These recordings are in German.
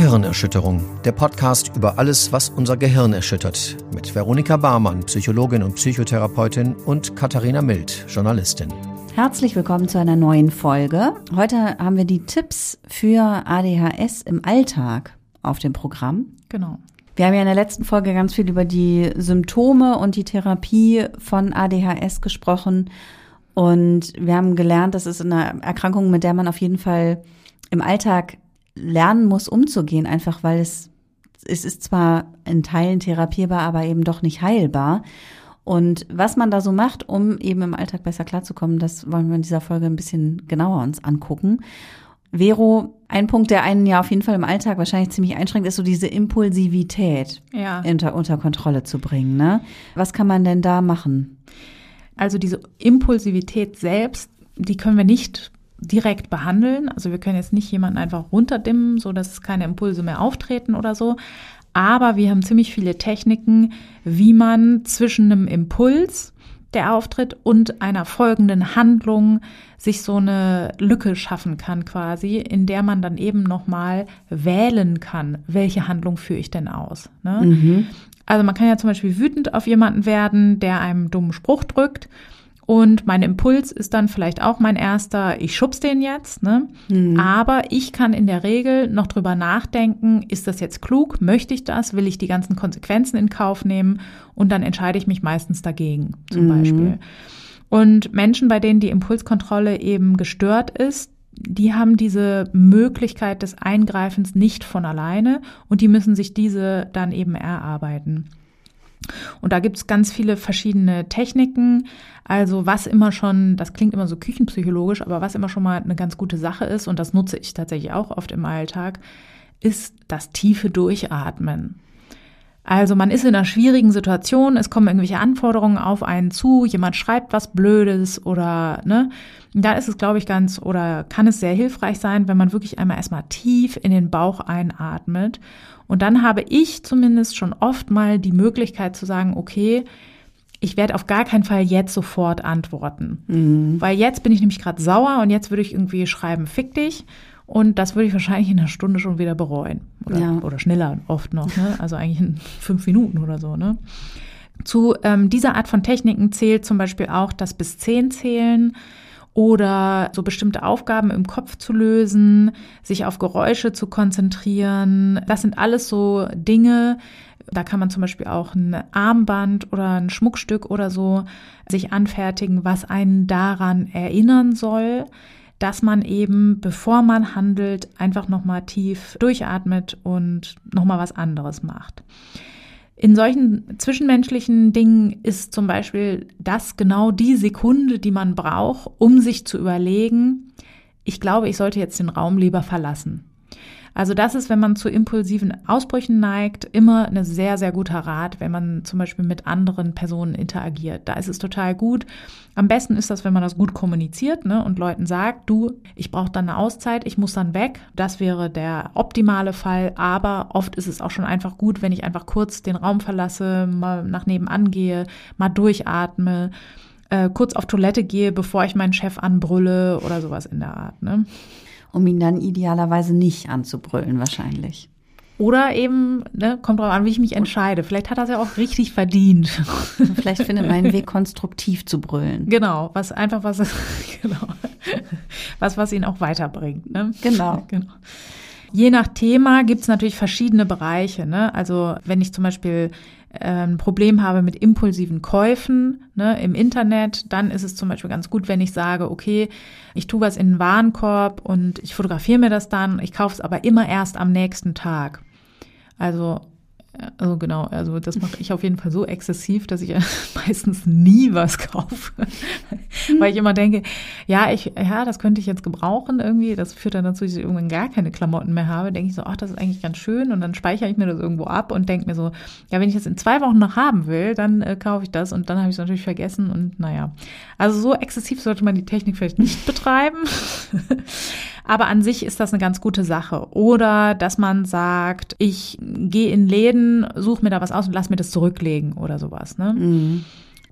Gehirnerschütterung, der Podcast über alles, was unser Gehirn erschüttert, mit Veronika Barmann, Psychologin und Psychotherapeutin und Katharina Mild, Journalistin. Herzlich willkommen zu einer neuen Folge. Heute haben wir die Tipps für ADHS im Alltag auf dem Programm. Genau. Wir haben ja in der letzten Folge ganz viel über die Symptome und die Therapie von ADHS gesprochen. Und wir haben gelernt, das ist eine Erkrankung, mit der man auf jeden Fall im Alltag lernen muss, umzugehen, einfach weil es, es ist zwar in Teilen therapierbar, aber eben doch nicht heilbar. Und was man da so macht, um eben im Alltag besser klarzukommen, das wollen wir in dieser Folge ein bisschen genauer uns angucken. Vero, ein Punkt, der einen ja auf jeden Fall im Alltag wahrscheinlich ziemlich einschränkt, ist so diese Impulsivität ja. unter, unter Kontrolle zu bringen. Ne? Was kann man denn da machen? Also diese Impulsivität selbst, die können wir nicht direkt behandeln. Also wir können jetzt nicht jemanden einfach runterdimmen, so dass keine Impulse mehr auftreten oder so. Aber wir haben ziemlich viele Techniken, wie man zwischen einem Impuls, der auftritt, und einer folgenden Handlung sich so eine Lücke schaffen kann quasi, in der man dann eben nochmal wählen kann, welche Handlung führe ich denn aus. Ne? Mhm. Also man kann ja zum Beispiel wütend auf jemanden werden, der einem dummen Spruch drückt. Und mein Impuls ist dann vielleicht auch mein erster, ich schubs den jetzt, ne? Mhm. Aber ich kann in der Regel noch drüber nachdenken, ist das jetzt klug? Möchte ich das? Will ich die ganzen Konsequenzen in Kauf nehmen? Und dann entscheide ich mich meistens dagegen, zum mhm. Beispiel. Und Menschen, bei denen die Impulskontrolle eben gestört ist, die haben diese Möglichkeit des Eingreifens nicht von alleine und die müssen sich diese dann eben erarbeiten. Und da gibt es ganz viele verschiedene Techniken. Also was immer schon, das klingt immer so küchenpsychologisch, aber was immer schon mal eine ganz gute Sache ist, und das nutze ich tatsächlich auch oft im Alltag, ist das tiefe Durchatmen. Also man ist in einer schwierigen Situation, es kommen irgendwelche Anforderungen auf einen zu, jemand schreibt was Blödes oder ne, da ist es, glaube ich, ganz oder kann es sehr hilfreich sein, wenn man wirklich einmal erstmal tief in den Bauch einatmet. Und dann habe ich zumindest schon oft mal die Möglichkeit zu sagen, okay, ich werde auf gar keinen Fall jetzt sofort antworten. Mhm. Weil jetzt bin ich nämlich gerade sauer und jetzt würde ich irgendwie schreiben, fick dich. Und das würde ich wahrscheinlich in einer Stunde schon wieder bereuen. Oder, ja. oder schneller oft noch, ne? Also eigentlich in fünf Minuten oder so, ne? Zu ähm, dieser Art von Techniken zählt zum Beispiel auch das bis zehn zählen oder so bestimmte Aufgaben im Kopf zu lösen, sich auf Geräusche zu konzentrieren. Das sind alles so Dinge, da kann man zum Beispiel auch ein Armband oder ein Schmuckstück oder so sich anfertigen, was einen daran erinnern soll, dass man eben, bevor man handelt, einfach nochmal tief durchatmet und nochmal was anderes macht. In solchen zwischenmenschlichen Dingen ist zum Beispiel das genau die Sekunde, die man braucht, um sich zu überlegen, ich glaube, ich sollte jetzt den Raum lieber verlassen. Also das ist, wenn man zu impulsiven Ausbrüchen neigt, immer eine sehr, sehr guter Rat, wenn man zum Beispiel mit anderen Personen interagiert. Da ist es total gut. Am besten ist das, wenn man das gut kommuniziert ne, und Leuten sagt, du, ich brauche dann eine Auszeit, ich muss dann weg. Das wäre der optimale Fall. Aber oft ist es auch schon einfach gut, wenn ich einfach kurz den Raum verlasse, mal nach nebenan gehe, mal durchatme äh, kurz auf Toilette gehe, bevor ich meinen Chef anbrülle oder sowas in der Art. Ne? Um ihn dann idealerweise nicht anzubrüllen, wahrscheinlich. Oder eben, ne, kommt drauf an, wie ich mich entscheide. Vielleicht hat er es ja auch richtig verdient. Vielleicht findet man einen Weg, konstruktiv zu brüllen. Genau, was einfach was, genau, was, was ihn auch weiterbringt. Ne? Genau. genau. Je nach Thema gibt es natürlich verschiedene Bereiche. Ne? Also wenn ich zum Beispiel ein Problem habe mit impulsiven Käufen ne, im Internet, dann ist es zum Beispiel ganz gut, wenn ich sage, okay, ich tue was in den Warenkorb und ich fotografiere mir das dann, ich kaufe es aber immer erst am nächsten Tag. Also also genau, also das mache ich auf jeden Fall so exzessiv, dass ich meistens nie was kaufe. Weil ich immer denke, ja, ich, ja, das könnte ich jetzt gebrauchen irgendwie. Das führt dann dazu, dass ich irgendwann gar keine Klamotten mehr habe. Denke ich so, ach, das ist eigentlich ganz schön. Und dann speichere ich mir das irgendwo ab und denke mir so, ja, wenn ich das in zwei Wochen noch haben will, dann äh, kaufe ich das. Und dann habe ich es natürlich vergessen. Und naja, also so exzessiv sollte man die Technik vielleicht nicht betreiben. Aber an sich ist das eine ganz gute Sache. Oder dass man sagt, ich gehe in Läden, suche mir da was aus und lass mir das zurücklegen oder sowas. Ne? Mhm.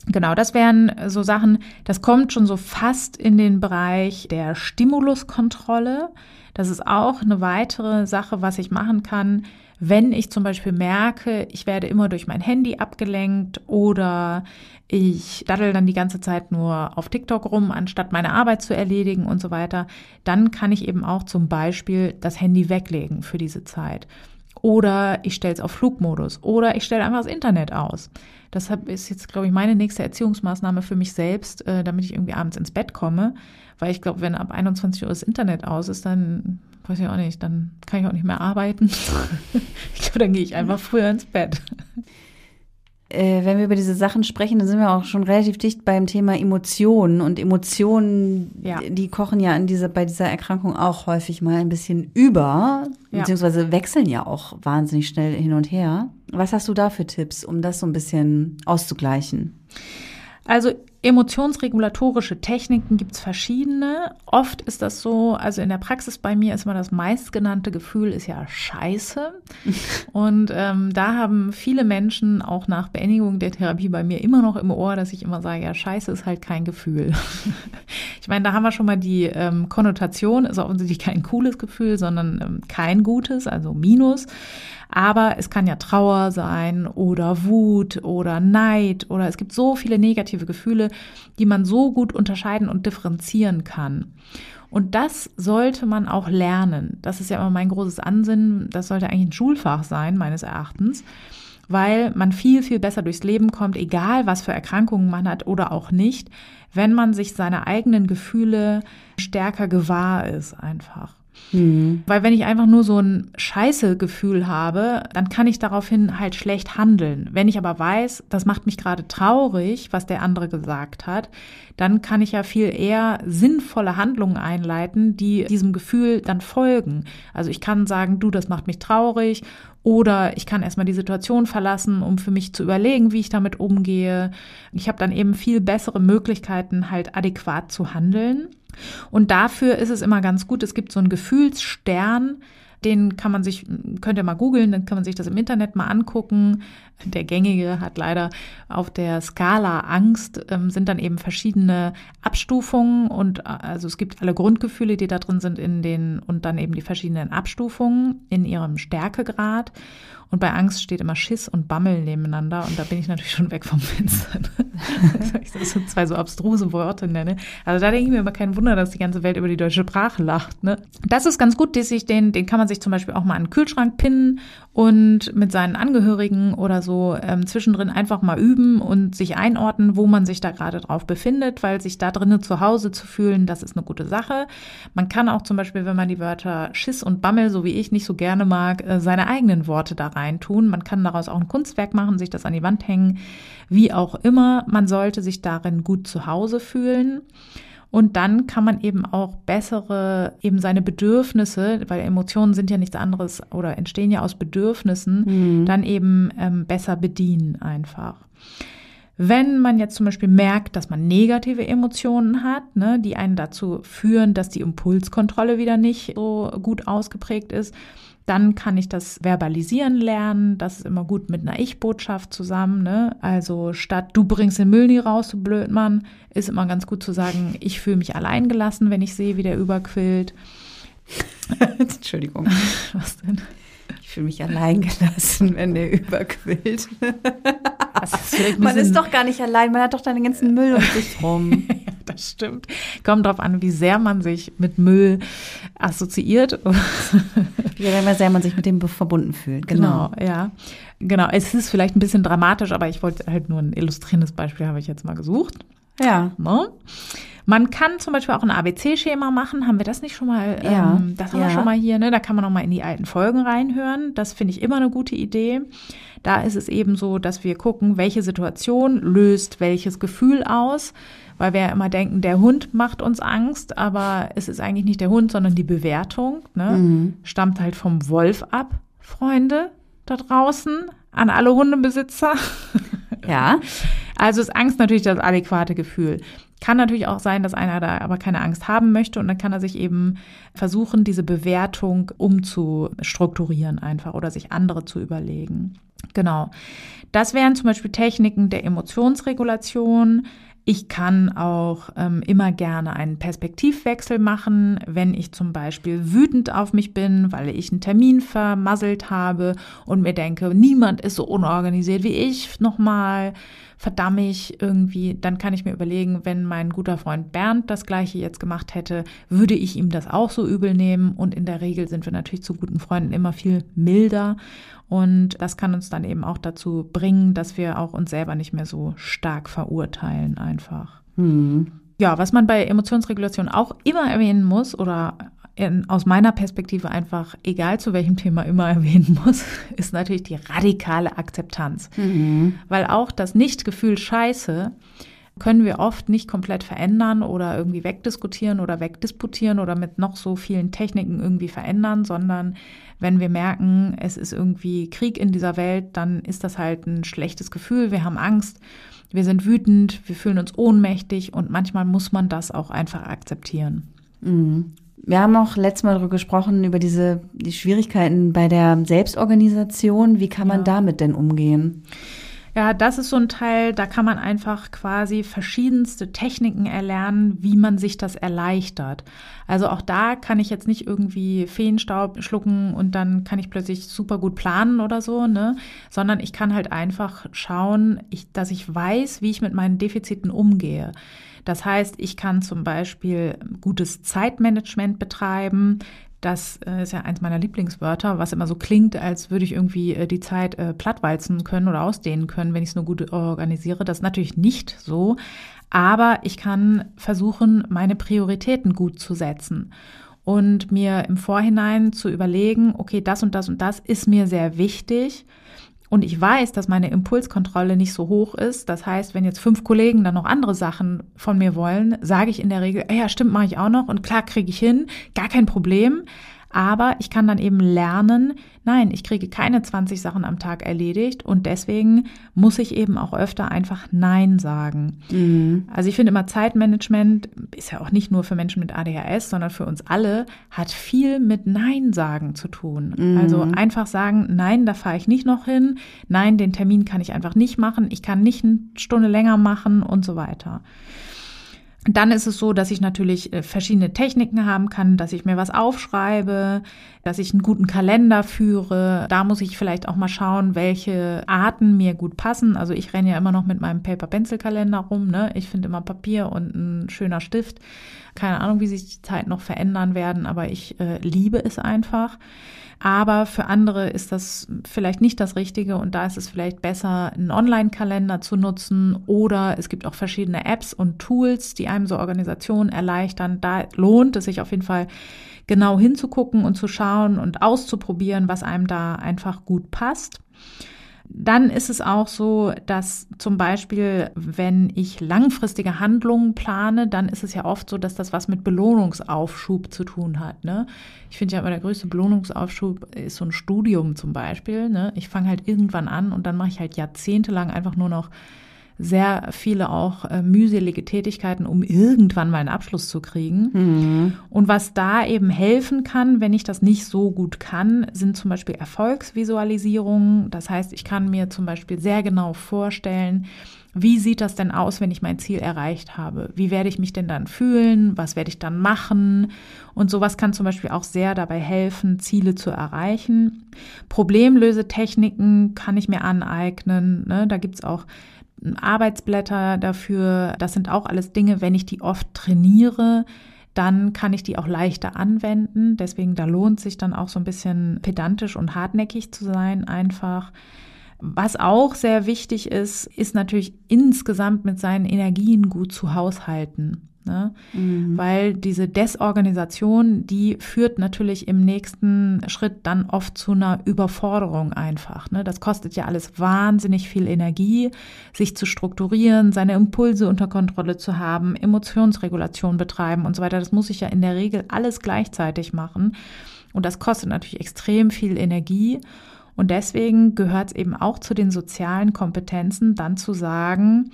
Genau, das wären so Sachen, das kommt schon so fast in den Bereich der Stimuluskontrolle. Das ist auch eine weitere Sache, was ich machen kann, wenn ich zum Beispiel merke, ich werde immer durch mein Handy abgelenkt oder ich daddel dann die ganze Zeit nur auf TikTok rum, anstatt meine Arbeit zu erledigen und so weiter, dann kann ich eben auch zum Beispiel das Handy weglegen für diese Zeit. Oder ich stelle es auf Flugmodus oder ich stelle einfach das Internet aus. Das ist jetzt, glaube ich, meine nächste Erziehungsmaßnahme für mich selbst, äh, damit ich irgendwie abends ins Bett komme. Weil ich glaube, wenn ab 21 Uhr das Internet aus ist, dann weiß ich auch nicht, dann kann ich auch nicht mehr arbeiten. ich glaube, dann gehe ich einfach früher ins Bett. Äh, wenn wir über diese Sachen sprechen, dann sind wir auch schon relativ dicht beim Thema Emotionen. Und Emotionen, ja. die kochen ja in dieser, bei dieser Erkrankung auch häufig mal ein bisschen über, ja. beziehungsweise wechseln ja auch wahnsinnig schnell hin und her. Was hast du da für Tipps, um das so ein bisschen auszugleichen? Also Emotionsregulatorische Techniken gibt es verschiedene. Oft ist das so, also in der Praxis bei mir ist immer das meistgenannte Gefühl ist ja Scheiße. Und ähm, da haben viele Menschen auch nach Beendigung der Therapie bei mir immer noch im Ohr, dass ich immer sage, ja, Scheiße ist halt kein Gefühl. ich meine, da haben wir schon mal die ähm, Konnotation, ist offensichtlich kein cooles Gefühl, sondern ähm, kein gutes, also Minus. Aber es kann ja Trauer sein oder Wut oder Neid oder es gibt so viele negative Gefühle, die man so gut unterscheiden und differenzieren kann. Und das sollte man auch lernen. Das ist ja immer mein großes Ansinnen. Das sollte eigentlich ein Schulfach sein, meines Erachtens, weil man viel, viel besser durchs Leben kommt, egal was für Erkrankungen man hat oder auch nicht, wenn man sich seine eigenen Gefühle stärker gewahr ist einfach. Mhm. Weil wenn ich einfach nur so ein Scheiße-Gefühl habe, dann kann ich daraufhin halt schlecht handeln. Wenn ich aber weiß, das macht mich gerade traurig, was der andere gesagt hat, dann kann ich ja viel eher sinnvolle Handlungen einleiten, die diesem Gefühl dann folgen. Also ich kann sagen, du, das macht mich traurig oder ich kann erstmal die Situation verlassen, um für mich zu überlegen, wie ich damit umgehe. Ich habe dann eben viel bessere Möglichkeiten, halt adäquat zu handeln. Und dafür ist es immer ganz gut, es gibt so einen Gefühlsstern, den kann man sich, könnt ihr mal googeln, dann kann man sich das im Internet mal angucken. Der gängige hat leider auf der Skala Angst, ähm, sind dann eben verschiedene Abstufungen und äh, also es gibt alle Grundgefühle, die da drin sind in den und dann eben die verschiedenen Abstufungen in ihrem Stärkegrad. Und bei Angst steht immer Schiss und Bammel nebeneinander. Und da bin ich natürlich schon weg vom Fenster. das so zwei so abstruse Worte nenne. Also da denke ich mir immer kein Wunder, dass die ganze Welt über die deutsche Sprache lacht. Ne? Das ist ganz gut, dass ich den, den kann man sich zum Beispiel auch mal an den Kühlschrank pinnen und mit seinen Angehörigen oder so ähm, zwischendrin einfach mal üben und sich einordnen, wo man sich da gerade drauf befindet, weil sich da drinnen zu Hause zu fühlen, das ist eine gute Sache. Man kann auch zum Beispiel, wenn man die Wörter Schiss und Bammel, so wie ich, nicht so gerne mag, äh, seine eigenen Worte da reintun. Man kann daraus auch ein Kunstwerk machen, sich das an die Wand hängen, wie auch immer. Man sollte sich darin gut zu Hause fühlen. Und dann kann man eben auch bessere, eben seine Bedürfnisse, weil Emotionen sind ja nichts anderes oder entstehen ja aus Bedürfnissen, mhm. dann eben ähm, besser bedienen einfach. Wenn man jetzt zum Beispiel merkt, dass man negative Emotionen hat, ne, die einen dazu führen, dass die Impulskontrolle wieder nicht so gut ausgeprägt ist, dann kann ich das verbalisieren lernen. Das ist immer gut mit einer Ich-Botschaft zusammen. Ne? Also statt du bringst den Müll nie raus, du Blödmann, ist immer ganz gut zu sagen, ich fühle mich allein gelassen, wenn ich sehe, wie der überquillt. Entschuldigung. Was denn? Ich fühle mich allein gelassen, wenn der überquillt. Ist man ist doch gar nicht allein, man hat doch deinen ganzen Müll um sich rum. das stimmt. Kommt drauf an, wie sehr man sich mit Müll assoziiert. Ja, wie sehr man sich mit dem verbunden fühlt. Genau. genau, ja. Genau, es ist vielleicht ein bisschen dramatisch, aber ich wollte halt nur ein illustrierendes Beispiel, habe ich jetzt mal gesucht. Ja. No? Man kann zum Beispiel auch ein ABC-Schema machen. Haben wir das nicht schon mal? Ja. Ähm, das haben ja. wir schon mal hier. Ne? Da kann man noch mal in die alten Folgen reinhören. Das finde ich immer eine gute Idee. Da ist es eben so, dass wir gucken, welche Situation löst welches Gefühl aus weil wir ja immer denken, der Hund macht uns Angst, aber es ist eigentlich nicht der Hund, sondern die Bewertung. Ne? Mhm. Stammt halt vom Wolf ab, Freunde da draußen, an alle Hundebesitzer. Ja. Also ist Angst natürlich das adäquate Gefühl. Kann natürlich auch sein, dass einer da aber keine Angst haben möchte und dann kann er sich eben versuchen, diese Bewertung umzustrukturieren einfach oder sich andere zu überlegen. Genau. Das wären zum Beispiel Techniken der Emotionsregulation. Ich kann auch ähm, immer gerne einen Perspektivwechsel machen, wenn ich zum Beispiel wütend auf mich bin, weil ich einen Termin vermasselt habe und mir denke, niemand ist so unorganisiert wie ich nochmal, verdamm ich irgendwie, dann kann ich mir überlegen, wenn mein guter Freund Bernd das gleiche jetzt gemacht hätte, würde ich ihm das auch so übel nehmen und in der Regel sind wir natürlich zu guten Freunden immer viel milder und das kann uns dann eben auch dazu bringen, dass wir auch uns selber nicht mehr so stark verurteilen einfach. Mhm. Ja, was man bei Emotionsregulation auch immer erwähnen muss oder in, aus meiner Perspektive einfach, egal zu welchem Thema immer erwähnen muss, ist natürlich die radikale Akzeptanz. Mhm. Weil auch das Nichtgefühl Scheiße können wir oft nicht komplett verändern oder irgendwie wegdiskutieren oder wegdisputieren oder mit noch so vielen Techniken irgendwie verändern, sondern wenn wir merken, es ist irgendwie Krieg in dieser Welt, dann ist das halt ein schlechtes Gefühl, wir haben Angst, wir sind wütend, wir fühlen uns ohnmächtig und manchmal muss man das auch einfach akzeptieren. Mhm. Wir haben auch letztes Mal darüber gesprochen, über diese die Schwierigkeiten bei der Selbstorganisation. Wie kann man ja. damit denn umgehen? Ja, das ist so ein Teil, da kann man einfach quasi verschiedenste Techniken erlernen, wie man sich das erleichtert. Also auch da kann ich jetzt nicht irgendwie Feenstaub schlucken und dann kann ich plötzlich super gut planen oder so, ne? Sondern ich kann halt einfach schauen, ich, dass ich weiß, wie ich mit meinen Defiziten umgehe. Das heißt, ich kann zum Beispiel gutes Zeitmanagement betreiben. Das äh, ist ja eins meiner Lieblingswörter, was immer so klingt, als würde ich irgendwie äh, die Zeit äh, plattwalzen können oder ausdehnen können, wenn ich es nur gut organisiere. Das ist natürlich nicht so. Aber ich kann versuchen, meine Prioritäten gut zu setzen und mir im Vorhinein zu überlegen, okay, das und das und das ist mir sehr wichtig und ich weiß, dass meine Impulskontrolle nicht so hoch ist. Das heißt, wenn jetzt fünf Kollegen dann noch andere Sachen von mir wollen, sage ich in der Regel, ja, stimmt, mache ich auch noch und klar kriege ich hin, gar kein Problem. Aber ich kann dann eben lernen, nein, ich kriege keine 20 Sachen am Tag erledigt und deswegen muss ich eben auch öfter einfach Nein sagen. Mhm. Also ich finde immer Zeitmanagement ist ja auch nicht nur für Menschen mit ADHS, sondern für uns alle, hat viel mit Nein sagen zu tun. Mhm. Also einfach sagen, nein, da fahre ich nicht noch hin, nein, den Termin kann ich einfach nicht machen, ich kann nicht eine Stunde länger machen und so weiter. Dann ist es so, dass ich natürlich äh, verschiedene Techniken haben kann, dass ich mir was aufschreibe, dass ich einen guten Kalender führe. Da muss ich vielleicht auch mal schauen, welche Arten mir gut passen. Also ich renne ja immer noch mit meinem Paper-Pencil-Kalender rum. Ne? Ich finde immer Papier und ein schöner Stift. Keine Ahnung, wie sich die Zeit noch verändern werden, aber ich äh, liebe es einfach. Aber für andere ist das vielleicht nicht das Richtige und da ist es vielleicht besser, einen Online-Kalender zu nutzen oder es gibt auch verschiedene Apps und Tools, die einem so Organisationen erleichtern. Da lohnt es sich auf jeden Fall genau hinzugucken und zu schauen und auszuprobieren, was einem da einfach gut passt. Dann ist es auch so, dass zum Beispiel, wenn ich langfristige Handlungen plane, dann ist es ja oft so, dass das was mit Belohnungsaufschub zu tun hat. Ne? Ich finde ja immer der größte Belohnungsaufschub ist so ein Studium zum Beispiel. Ne? Ich fange halt irgendwann an und dann mache ich halt jahrzehntelang einfach nur noch sehr viele auch äh, mühselige Tätigkeiten, um irgendwann mal einen Abschluss zu kriegen. Mhm. Und was da eben helfen kann, wenn ich das nicht so gut kann, sind zum Beispiel Erfolgsvisualisierungen. Das heißt, ich kann mir zum Beispiel sehr genau vorstellen, wie sieht das denn aus, wenn ich mein Ziel erreicht habe? Wie werde ich mich denn dann fühlen? Was werde ich dann machen? Und sowas kann zum Beispiel auch sehr dabei helfen, Ziele zu erreichen. Problemlösetechniken kann ich mir aneignen. Ne? Da gibt's auch Arbeitsblätter dafür. Das sind auch alles Dinge, wenn ich die oft trainiere, dann kann ich die auch leichter anwenden. Deswegen da lohnt sich dann auch so ein bisschen pedantisch und hartnäckig zu sein einfach. Was auch sehr wichtig ist, ist natürlich insgesamt mit seinen Energien gut zu haushalten. Ne? Mhm. Weil diese Desorganisation, die führt natürlich im nächsten Schritt dann oft zu einer Überforderung einfach. Ne? Das kostet ja alles wahnsinnig viel Energie, sich zu strukturieren, seine Impulse unter Kontrolle zu haben, Emotionsregulation betreiben und so weiter. Das muss ich ja in der Regel alles gleichzeitig machen. Und das kostet natürlich extrem viel Energie. Und deswegen gehört es eben auch zu den sozialen Kompetenzen, dann zu sagen,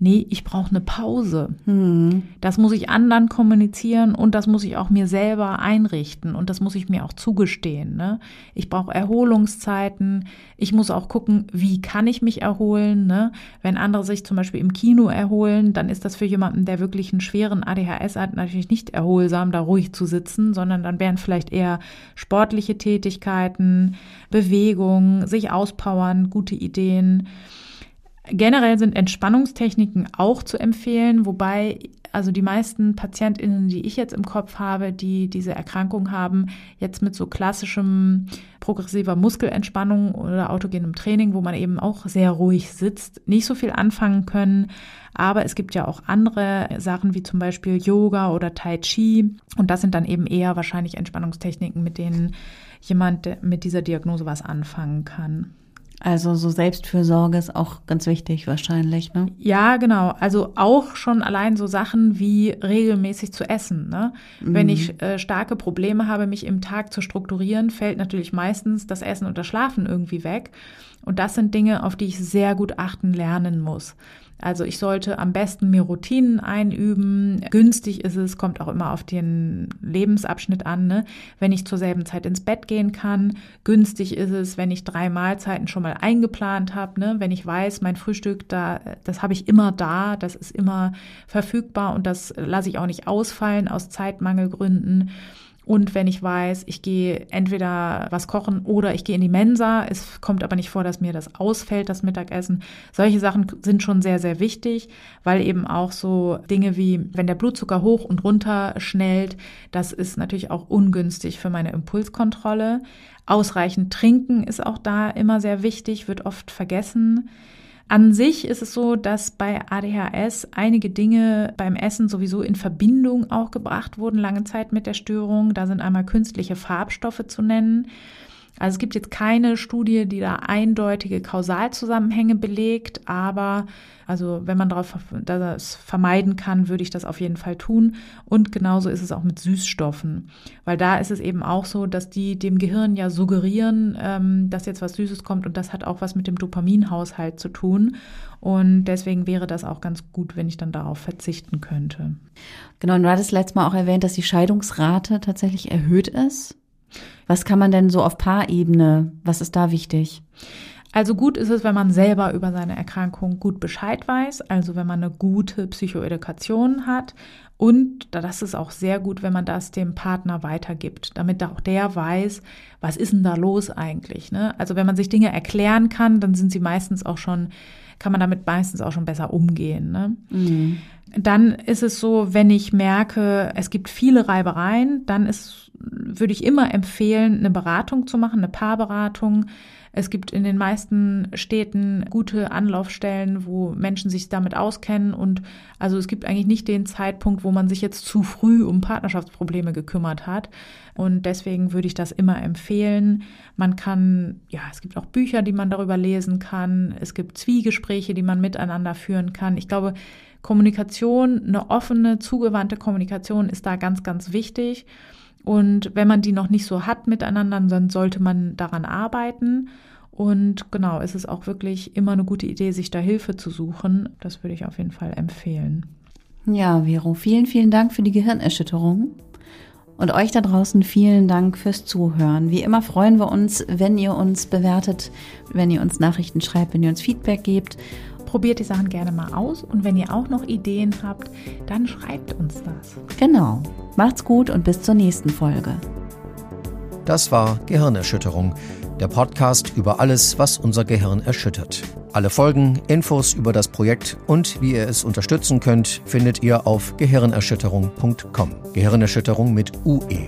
nee, ich brauche eine Pause. Hm. Das muss ich anderen kommunizieren und das muss ich auch mir selber einrichten und das muss ich mir auch zugestehen. Ne? Ich brauche Erholungszeiten. Ich muss auch gucken, wie kann ich mich erholen. Ne? Wenn andere sich zum Beispiel im Kino erholen, dann ist das für jemanden, der wirklich einen schweren ADHS hat, natürlich nicht erholsam, da ruhig zu sitzen, sondern dann wären vielleicht eher sportliche Tätigkeiten, Bewegung, sich auspowern, gute Ideen. Generell sind Entspannungstechniken auch zu empfehlen, wobei also die meisten PatientInnen, die ich jetzt im Kopf habe, die diese Erkrankung haben, jetzt mit so klassischem progressiver Muskelentspannung oder autogenem Training, wo man eben auch sehr ruhig sitzt, nicht so viel anfangen können. Aber es gibt ja auch andere Sachen wie zum Beispiel Yoga oder Tai Chi. Und das sind dann eben eher wahrscheinlich Entspannungstechniken, mit denen jemand mit dieser Diagnose was anfangen kann. Also so Selbstfürsorge ist auch ganz wichtig wahrscheinlich, ne? Ja, genau. Also auch schon allein so Sachen wie regelmäßig zu essen. Ne? Mhm. Wenn ich äh, starke Probleme habe, mich im Tag zu strukturieren, fällt natürlich meistens das Essen und das Schlafen irgendwie weg. Und das sind Dinge, auf die ich sehr gut achten lernen muss. Also ich sollte am besten mir Routinen einüben. Günstig ist es, kommt auch immer auf den Lebensabschnitt an, ne? wenn ich zur selben Zeit ins Bett gehen kann. Günstig ist es, wenn ich drei Mahlzeiten schon mal eingeplant habe, ne? wenn ich weiß, mein Frühstück, da, das habe ich immer da, das ist immer verfügbar und das lasse ich auch nicht ausfallen aus Zeitmangelgründen. Und wenn ich weiß, ich gehe entweder was kochen oder ich gehe in die Mensa, es kommt aber nicht vor, dass mir das ausfällt, das Mittagessen. Solche Sachen sind schon sehr, sehr wichtig, weil eben auch so Dinge wie, wenn der Blutzucker hoch und runter schnellt, das ist natürlich auch ungünstig für meine Impulskontrolle. Ausreichend trinken ist auch da immer sehr wichtig, wird oft vergessen. An sich ist es so, dass bei ADHS einige Dinge beim Essen sowieso in Verbindung auch gebracht wurden, lange Zeit mit der Störung. Da sind einmal künstliche Farbstoffe zu nennen. Also es gibt jetzt keine Studie, die da eindeutige Kausalzusammenhänge belegt, aber also wenn man darauf das vermeiden kann, würde ich das auf jeden Fall tun. Und genauso ist es auch mit Süßstoffen, weil da ist es eben auch so, dass die dem Gehirn ja suggerieren, ähm, dass jetzt was Süßes kommt und das hat auch was mit dem Dopaminhaushalt zu tun. Und deswegen wäre das auch ganz gut, wenn ich dann darauf verzichten könnte. Genau, und du hattest letztes Mal auch erwähnt, dass die Scheidungsrate tatsächlich erhöht ist. Was kann man denn so auf Paarebene, was ist da wichtig? Also gut ist es, wenn man selber über seine Erkrankung gut Bescheid weiß, also wenn man eine gute Psychoedukation hat. Und das ist auch sehr gut, wenn man das dem Partner weitergibt, damit auch der weiß, was ist denn da los eigentlich. Ne? Also wenn man sich Dinge erklären kann, dann sind sie meistens auch schon, kann man damit meistens auch schon besser umgehen. Ne? Mhm. Dann ist es so, wenn ich merke, es gibt viele Reibereien, dann ist, würde ich immer empfehlen, eine Beratung zu machen, eine Paarberatung. Es gibt in den meisten Städten gute Anlaufstellen, wo Menschen sich damit auskennen und also es gibt eigentlich nicht den Zeitpunkt, wo man sich jetzt zu früh um Partnerschaftsprobleme gekümmert hat. Und deswegen würde ich das immer empfehlen. Man kann, ja, es gibt auch Bücher, die man darüber lesen kann. Es gibt Zwiegespräche, die man miteinander führen kann. Ich glaube, Kommunikation, eine offene, zugewandte Kommunikation ist da ganz, ganz wichtig. Und wenn man die noch nicht so hat miteinander, dann sollte man daran arbeiten. Und genau, es ist auch wirklich immer eine gute Idee, sich da Hilfe zu suchen. Das würde ich auf jeden Fall empfehlen. Ja, Vero, vielen, vielen Dank für die Gehirnerschütterung. Und euch da draußen vielen Dank fürs Zuhören. Wie immer freuen wir uns, wenn ihr uns bewertet, wenn ihr uns Nachrichten schreibt, wenn ihr uns Feedback gebt. Probiert die Sachen gerne mal aus und wenn ihr auch noch Ideen habt, dann schreibt uns das. Genau. Macht's gut und bis zur nächsten Folge. Das war Gehirnerschütterung, der Podcast über alles, was unser Gehirn erschüttert. Alle Folgen, Infos über das Projekt und wie ihr es unterstützen könnt, findet ihr auf gehirnerschütterung.com. Gehirnerschütterung mit UE.